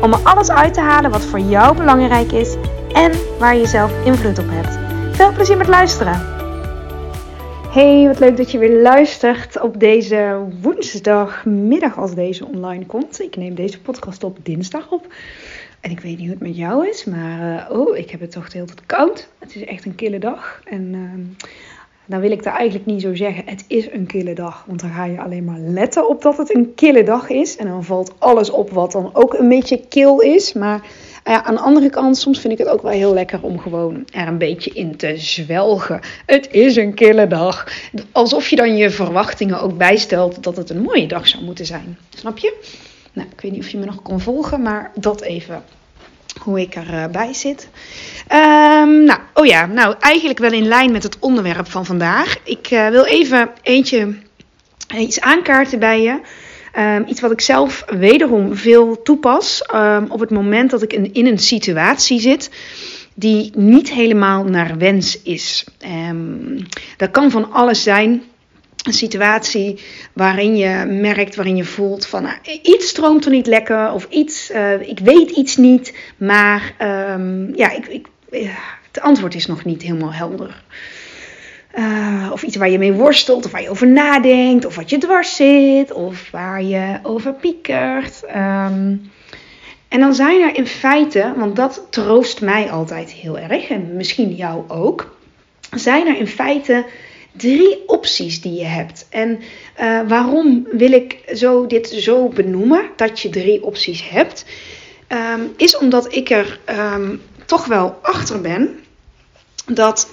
om er alles uit te halen wat voor jou belangrijk is en waar je zelf invloed op hebt. Veel plezier met luisteren! Hey, wat leuk dat je weer luistert op deze woensdagmiddag als deze online komt. Ik neem deze podcast op dinsdag op. En ik weet niet hoe het met jou is, maar uh, oh, ik heb het toch hele tijd koud. Het is echt een kille dag. En uh, dan wil ik daar eigenlijk niet zo zeggen, het is een kille dag. Want dan ga je alleen maar letten op dat het een kille dag is. En dan valt alles op wat dan ook een beetje kil is. Maar ja, aan de andere kant, soms vind ik het ook wel heel lekker om gewoon er een beetje in te zwelgen. Het is een kille dag. Alsof je dan je verwachtingen ook bijstelt dat het een mooie dag zou moeten zijn. Snap je? Nou, ik weet niet of je me nog kon volgen, maar dat even hoe ik erbij zit. Um, nou, oh ja, nou eigenlijk wel in lijn met het onderwerp van vandaag. Ik uh, wil even eentje iets aankaarten bij je. Um, iets wat ik zelf wederom veel toepas um, op het moment dat ik in, in een situatie zit die niet helemaal naar wens is. dat kan van alles zijn een situatie waarin je merkt, waarin je voelt van nou, iets stroomt er niet lekker of iets, uh, ik weet iets niet, maar um, ja, ik, ik, het antwoord is nog niet helemaal helder. Uh, of iets waar je mee worstelt, of waar je over nadenkt, of wat je dwars zit, of waar je over piekert. Um, en dan zijn er in feite, want dat troost mij altijd heel erg, en misschien jou ook, zijn er in feite drie opties die je hebt. En uh, waarom wil ik zo dit zo benoemen, dat je drie opties hebt, um, is omdat ik er um, toch wel achter ben dat,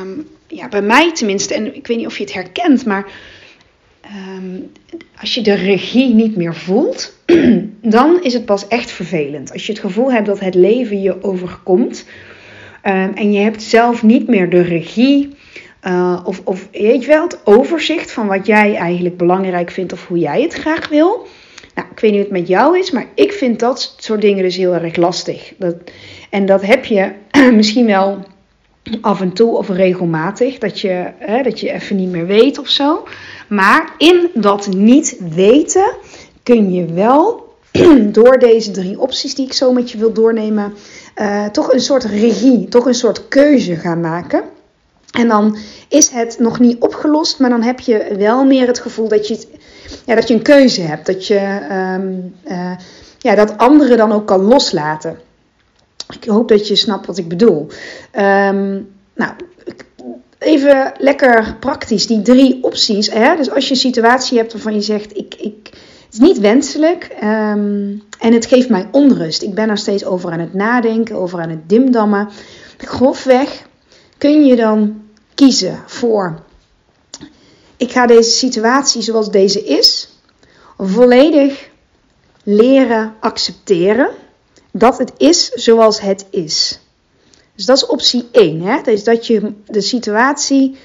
um, ja, bij mij tenminste, en ik weet niet of je het herkent, maar als je de regie niet meer voelt, dan is het pas echt vervelend. Als je het gevoel hebt dat het leven je overkomt en je hebt zelf niet meer de regie uh, of, of weet je wel, het overzicht van wat jij eigenlijk belangrijk vindt of hoe jij het graag wil. Nou, ik weet niet hoe het met jou is, maar ik vind dat soort dingen dus heel erg lastig. Dat, en dat heb je misschien wel af en toe of regelmatig, dat je, hè, dat je even niet meer weet of zo. Maar in dat niet weten kun je wel door deze drie opties die ik zo met je wil doornemen, uh, toch een soort regie, toch een soort keuze gaan maken. En dan is het nog niet opgelost, maar dan heb je wel meer het gevoel dat je, ja, dat je een keuze hebt. Dat je um, uh, ja, dat anderen dan ook kan loslaten. Ik hoop dat je snapt wat ik bedoel. Um, nou, even lekker praktisch, die drie opties. Hè? Dus als je een situatie hebt waarvan je zegt, ik, ik, het is niet wenselijk um, en het geeft mij onrust. Ik ben er steeds over aan het nadenken, over aan het dimdammen. Grofweg kun je dan kiezen voor: ik ga deze situatie zoals deze is volledig leren accepteren dat het is zoals het is. Dus dat is optie 1. Hè? Dus dat je de situatie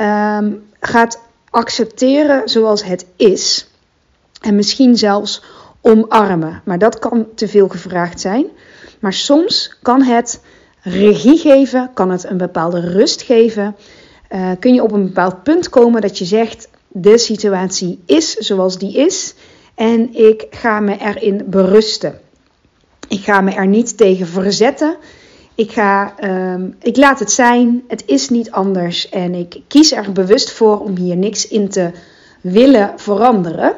um, gaat accepteren zoals het is. En misschien zelfs omarmen. Maar dat kan te veel gevraagd zijn. Maar soms kan het regie geven, kan het een bepaalde rust geven. Uh, kun je op een bepaald punt komen dat je zegt: de situatie is zoals die is en ik ga me erin berusten. Ik ga me er niet tegen verzetten. Ik, ga, um, ik laat het zijn, het is niet anders en ik kies er bewust voor om hier niks in te willen veranderen.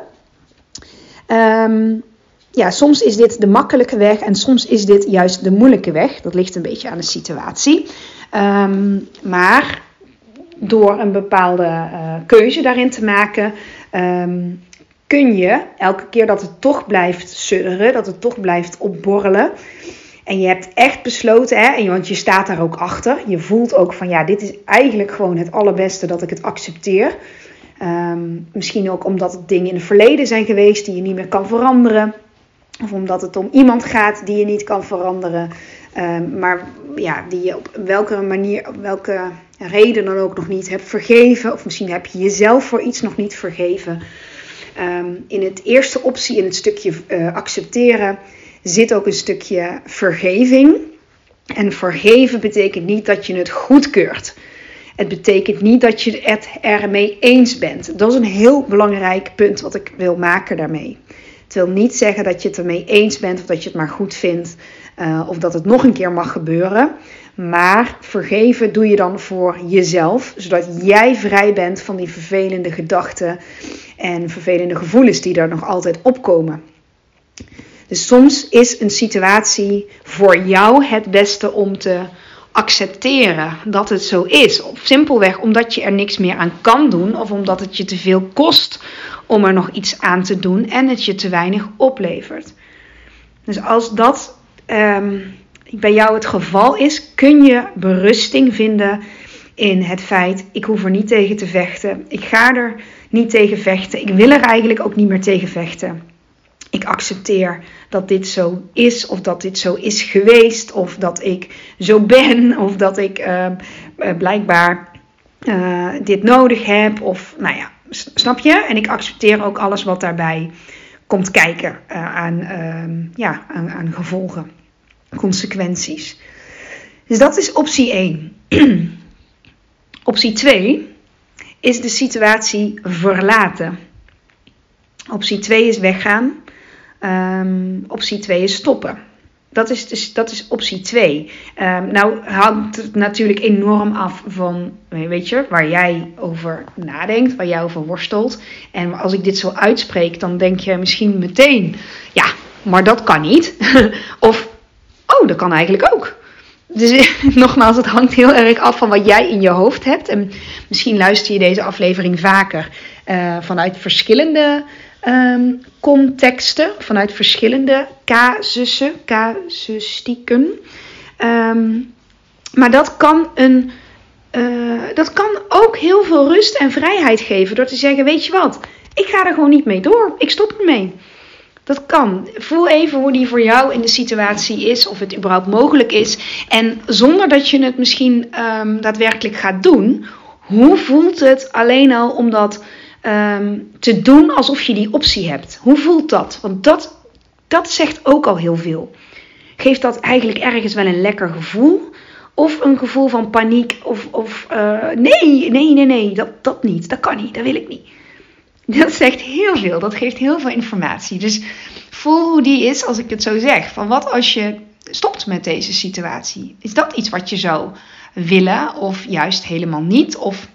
Um, ja, soms is dit de makkelijke weg en soms is dit juist de moeilijke weg. Dat ligt een beetje aan de situatie. Um, maar door een bepaalde uh, keuze daarin te maken, um, kun je elke keer dat het toch blijft sudderen, dat het toch blijft opborrelen. En je hebt echt besloten, hè, want je staat daar ook achter. Je voelt ook van ja, dit is eigenlijk gewoon het allerbeste dat ik het accepteer. Um, misschien ook omdat het dingen in het verleden zijn geweest die je niet meer kan veranderen. Of omdat het om iemand gaat die je niet kan veranderen. Ehm, maar ja, die je op welke manier, welke reden dan ook nog niet hebt vergeven. Of misschien heb je jezelf voor iets nog niet vergeven. Ehm, in het eerste optie, in het stukje uh, accepteren, zit ook een stukje vergeving. En vergeven betekent niet dat je het goedkeurt. Het betekent niet dat je het ermee eens bent. Dat is een heel belangrijk punt wat ik wil maken daarmee. Wil niet zeggen dat je het ermee eens bent of dat je het maar goed vindt uh, of dat het nog een keer mag gebeuren. Maar vergeven doe je dan voor jezelf, zodat jij vrij bent van die vervelende gedachten en vervelende gevoelens die er nog altijd opkomen. Dus soms is een situatie voor jou het beste om te accepteren dat het zo is. Simpelweg omdat je er niks meer aan kan doen of omdat het je te veel kost om er nog iets aan te doen en het je te weinig oplevert. Dus als dat um, bij jou het geval is, kun je berusting vinden in het feit: ik hoef er niet tegen te vechten. Ik ga er niet tegen vechten. Ik wil er eigenlijk ook niet meer tegen vechten. Ik accepteer dat dit zo is, of dat dit zo is geweest, of dat ik zo ben, of dat ik uh, blijkbaar uh, dit nodig heb, of nou ja, snap je? En ik accepteer ook alles wat daarbij komt kijken uh, aan, uh, ja, aan, aan gevolgen, consequenties. Dus dat is optie 1. optie 2 is de situatie verlaten. Optie 2 is weggaan. Um, optie 2 is stoppen. Dat is, dus, dat is optie 2. Um, ehm, nou hangt het natuurlijk enorm af van, weet je, waar jij over nadenkt, waar jij over worstelt. En als ik dit zo uitspreek, dan denk je misschien meteen, ja, maar dat kan niet. of, oh, dat kan eigenlijk ook. Dus nogmaals, het hangt heel erg af van wat jij in je hoofd hebt. En misschien luister je deze aflevering vaker uh, vanuit verschillende um, contexten, vanuit verschillende casussen, casustieken. Um, maar dat kan, een, uh, dat kan ook heel veel rust en vrijheid geven door te zeggen: Weet je wat, ik ga er gewoon niet mee door, ik stop ermee. Dat kan. Voel even hoe die voor jou in de situatie is, of het überhaupt mogelijk is. En zonder dat je het misschien um, daadwerkelijk gaat doen, hoe voelt het alleen al om dat um, te doen alsof je die optie hebt? Hoe voelt dat? Want dat, dat zegt ook al heel veel. Geeft dat eigenlijk ergens wel een lekker gevoel? Of een gevoel van paniek? Of, of uh, nee, nee, nee, nee, dat, dat niet. Dat kan niet, dat wil ik niet. Dat zegt heel veel. Dat geeft heel veel informatie. Dus voel hoe die is als ik het zo zeg. Van wat als je stopt met deze situatie? Is dat iets wat je zou willen of juist helemaal niet? Of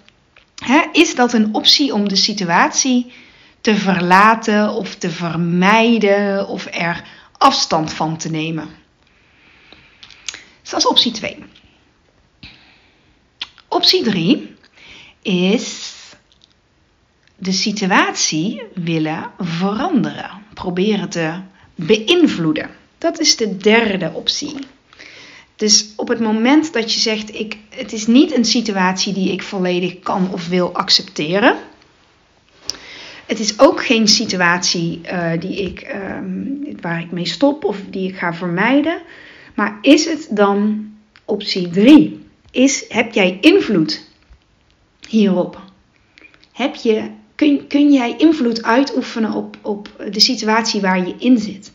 is dat een optie om de situatie te verlaten of te vermijden of er afstand van te nemen? Dus dat is optie 2. Optie 3 is de situatie willen veranderen, proberen te beïnvloeden. Dat is de derde optie. Dus op het moment dat je zegt, ik, het is niet een situatie die ik volledig kan of wil accepteren. Het is ook geen situatie uh, die ik, uh, waar ik mee stop of die ik ga vermijden. Maar is het dan optie 3? Is, heb jij invloed hierop? Heb je kun, kun jij invloed uitoefenen op, op de situatie waar je in zit.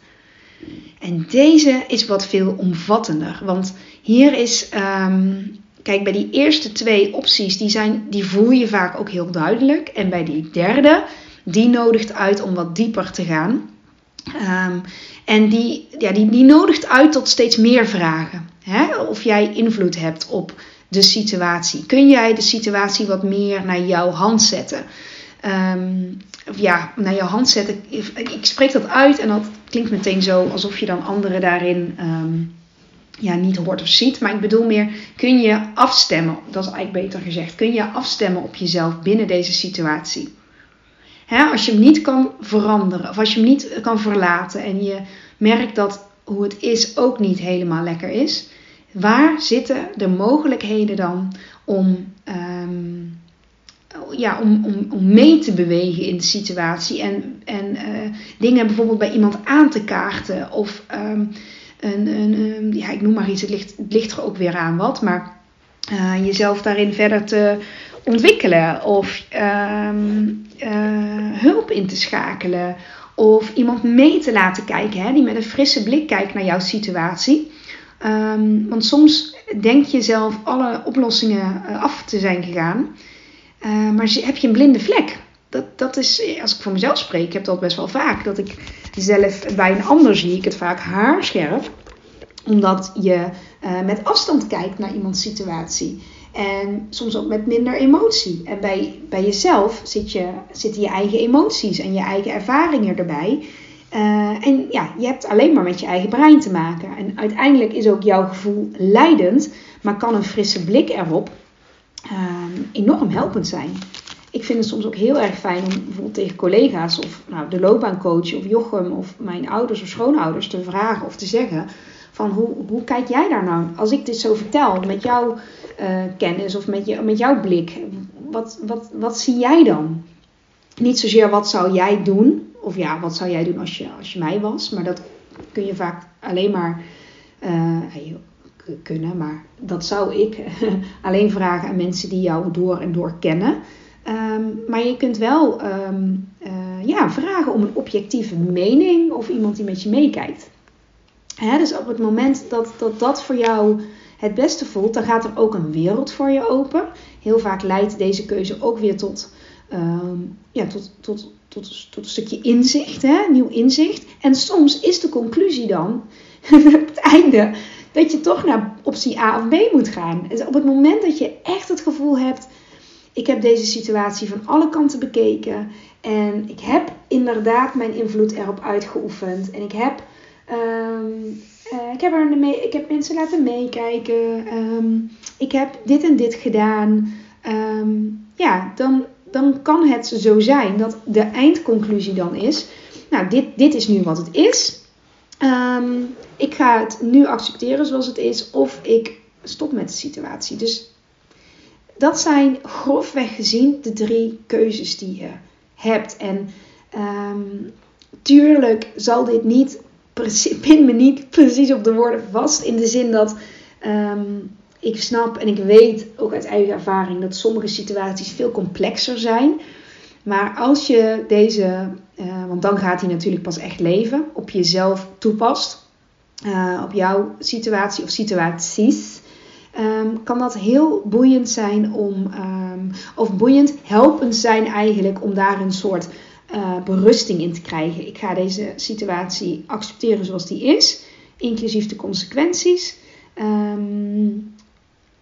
En deze is wat veel omvattender. Want hier is, um, kijk, bij die eerste twee opties, die, zijn, die voel je vaak ook heel duidelijk. En bij die derde, die nodigt uit om wat dieper te gaan. Um, en die, ja, die, die nodigt uit tot steeds meer vragen. Hè? Of jij invloed hebt op de situatie. Kun jij de situatie wat meer naar jouw hand zetten? um, ja, naar je hand zetten. Ik, spreek dat uit en dat klinkt meteen zo alsof je dan anderen daarin ja, niet hoort of ziet. Maar ik bedoel meer, kun je afstemmen, dat is eigenlijk beter gezegd, kun je afstemmen op jezelf binnen deze situatie. Hè, als je hem niet kan veranderen of als je hem niet kan verlaten en je merkt dat hoe het is ook niet helemaal lekker is, waar zitten de mogelijkheden dan om um, ja, om, om, om mee te bewegen in de situatie en, en uh, dingen bijvoorbeeld bij iemand aan te kaarten of um, een, een, ja, ik noem maar iets, het ligt, ligt er ook weer aan wat, maar uh, jezelf daarin verder te ontwikkelen of ehm, eh, hulp in te schakelen of iemand mee te laten kijken hè, die met een frisse blik kijkt naar jouw situatie. Um, want soms denk je zelf alle oplossingen uh, af te zijn gegaan, uh, maar heb je een blinde vlek. Dat, dat is, als ik voor mezelf spreek, ik heb dat best wel vaak, dat ik zelf bij een ander zie ik het vaak haarscherp, omdat je uh, met afstand kijkt naar iemands situatie. En soms ook met minder emotie. En bij, bij jezelf zit je, zitten je eigen emoties en je eigen ervaringen erbij. Uh, en ja, je hebt alleen maar met je eigen brein te maken. En uiteindelijk is ook jouw gevoel leidend, maar kan een frisse blik erop uh, enorm helpend zijn. Ik vind het soms ook heel erg fijn om bijvoorbeeld tegen collega's of nou, de loopbaancoach of Jochem of mijn ouders of schoonouders te vragen of te zeggen van hoe, hoe kijk jij daar nou? Als ik dit zo vertel met jouw uh, kennis of met, je, met jouw blik, wat, wat, wat zie jij dan? Niet zozeer wat zou jij doen, of ja, wat zou jij doen als je, als je mij was, maar dat kun je vaak alleen maar uh, kunnen, maar dat zou ik alleen vragen aan mensen die jou door en door kennen. Um, maar je kunt wel um, uh, ja, vragen om een objectieve mening of iemand die met je meekijkt. Hè, dus op het moment dat, dat dat voor jou het beste voelt, dan gaat er ook een wereld voor je open. Heel vaak leidt deze keuze ook weer tot, um, ja, tot, tot, tot, tot een stukje inzicht, hè? nieuw inzicht. En soms is de conclusie dan, het einde, dat je toch naar optie A of B moet gaan. Dus op het moment dat je echt het gevoel hebt, ik heb deze situatie van alle kanten bekeken en ik heb inderdaad mijn invloed erop uitgeoefend en ik heb Um, uh, ik, heb er mee, ik heb mensen laten meekijken. Um, ik heb dit en dit gedaan. Um, ja, dan, dan kan het zo zijn dat de eindconclusie dan is: Nou, dit, dit is nu wat het is. ik ga het nu accepteren zoals het is, of ik stop met de situatie. Dus dat zijn grofweg gezien de drie keuzes die je hebt. En tuurlijk zal dit niet pin me niet precies op de woorden vast. In de zin dat um, ik snap en ik weet ook uit eigen ervaring dat sommige situaties veel complexer zijn. Maar als je deze, uh, want dan gaat hij natuurlijk pas echt leven, op jezelf toepast, uh, op jouw situatie of situaties, um, kan dat heel boeiend zijn om, um, of boeiend, helpend zijn eigenlijk om daar een soort uh, berusting in te krijgen. Ik ga deze situatie accepteren zoals die is, inclusief de consequenties. Um,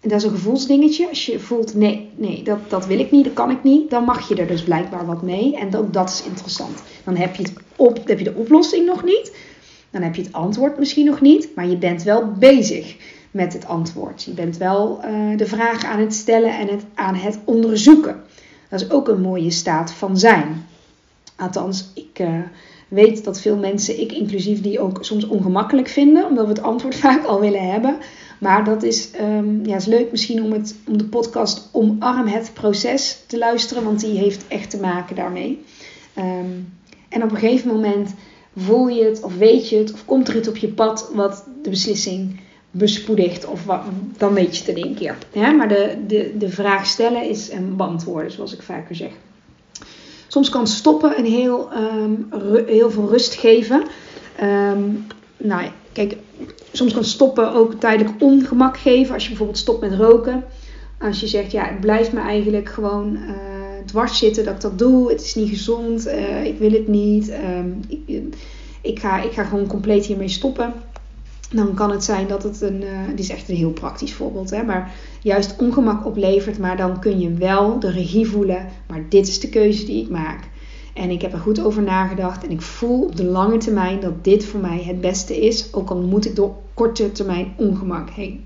dat is een gevoelsdingetje. Als je voelt, nee, nee dat, dat wil ik niet, dat kan ik niet, dan mag je er dus blijkbaar wat mee. En dat, dat is interessant. Dan heb je, het op, heb je de oplossing nog niet. Dan heb je het antwoord misschien nog niet, maar je bent wel bezig met het antwoord. Je bent wel uh, de vraag aan het stellen en het, aan het onderzoeken. Dat is ook een mooie staat van zijn. Althans, ik uh, weet dat veel mensen, ik inclusief, die ook soms ongemakkelijk vinden, omdat we het antwoord vaak al willen hebben. Maar dat is, um, ja, is leuk misschien om, het, om de podcast Omarm het proces te luisteren, want die heeft echt te maken daarmee. Um, en op een gegeven moment voel je het, of weet je het, of komt er iets op je pad wat de beslissing bespoedigt, of wat, dan weet je het in keer. Maar de, de, de vraag stellen is een beantwoorden, zoals ik vaker zeg. Soms kan stoppen een heel, um, heel veel rust geven. Um, nou, kijk, soms kan stoppen ook tijdelijk ongemak geven. Als je bijvoorbeeld stopt met roken. Als je zegt, ja, het blijft me eigenlijk gewoon uh, dwars zitten dat ik dat doe. Het is niet gezond. Uh, ik wil het niet. Um, ik, ik, ga, ik ga gewoon compleet hiermee stoppen dan kan het zijn dat het een, uh, dit is echt een heel praktisch voorbeeld, hè, maar juist ongemak oplevert. Maar dan kun je wel de regie voelen, maar dit is de keuze die ik maak. En ik heb er goed over nagedacht en ik voel op de lange termijn dat dit voor mij het beste is, ook al moet ik door korte termijn ongemak heen.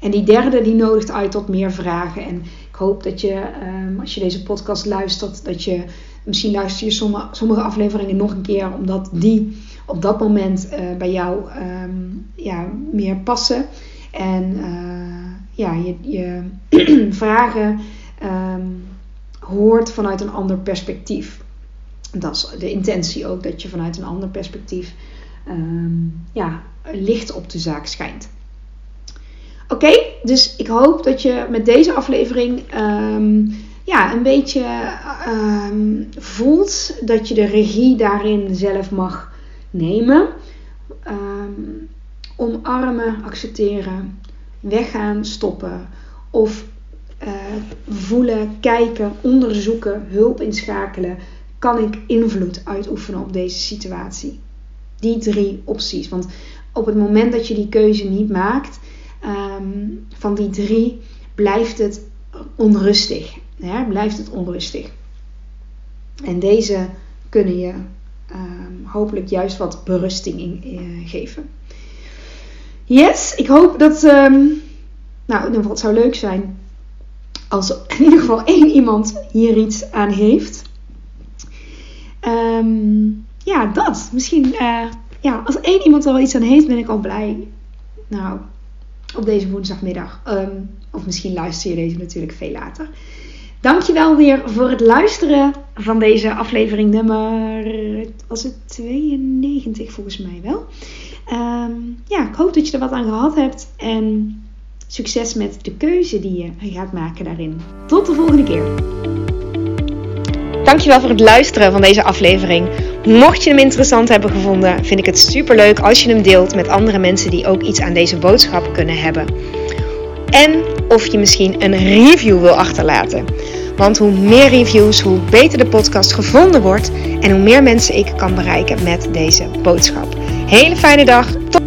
En die derde die nodigt uit tot meer vragen. En ik hoop dat je, um, als je deze podcast luistert, dat je misschien luister je sommige afleveringen nog een keer, omdat die op dat moment uh, bij jou um, ja, meer passen. En uh, ja, je, je vragen um, hoort vanuit een ander perspectief. Dat is de intentie ook, dat je vanuit een ander perspectief ehm, ja, licht op de zaak schijnt. Oké, dus ik hoop dat je met deze aflevering ehm, ja, een beetje voelt dat je de regie daarin zelf mag nemen. Um, omarmen, accepteren, weggaan, stoppen. Of uh, voelen, kijken, onderzoeken, hulp inschakelen. Kan ik invloed uitoefenen op deze situatie? Die drie opties. Want op het moment dat je die keuze niet maakt, um, van die drie, blijft het onrustig. Ja, blijft het onrustig. En deze kunnen je um, hopelijk juist wat berusting in, uh, geven. Yes, ik hoop dat. Um, nou, het zou leuk zijn als in ieder geval één iemand hier iets aan heeft. Um, ja, dat. Misschien, uh, ja, als één iemand er wel iets aan heeft, ben ik al blij. Nou, op deze woensdagmiddag. Of misschien luister je deze natuurlijk veel later. Dankjewel weer voor het luisteren van deze aflevering nummer, was het 92 volgens mij wel. Um, ja, ik hoop dat je er wat aan gehad hebt en succes met de keuze die je gaat maken daarin. Tot de volgende keer. Dankjewel voor het luisteren van deze aflevering. Mocht je hem interessant hebben gevonden, vind ik het super leuk als je hem deelt met andere mensen die ook iets aan deze boodschap kunnen hebben. En of je misschien een review wil achterlaten. Want hoe meer reviews, hoe beter de podcast gevonden wordt en hoe meer mensen ik kan bereiken met deze boodschap. Hele fijne dag. Tot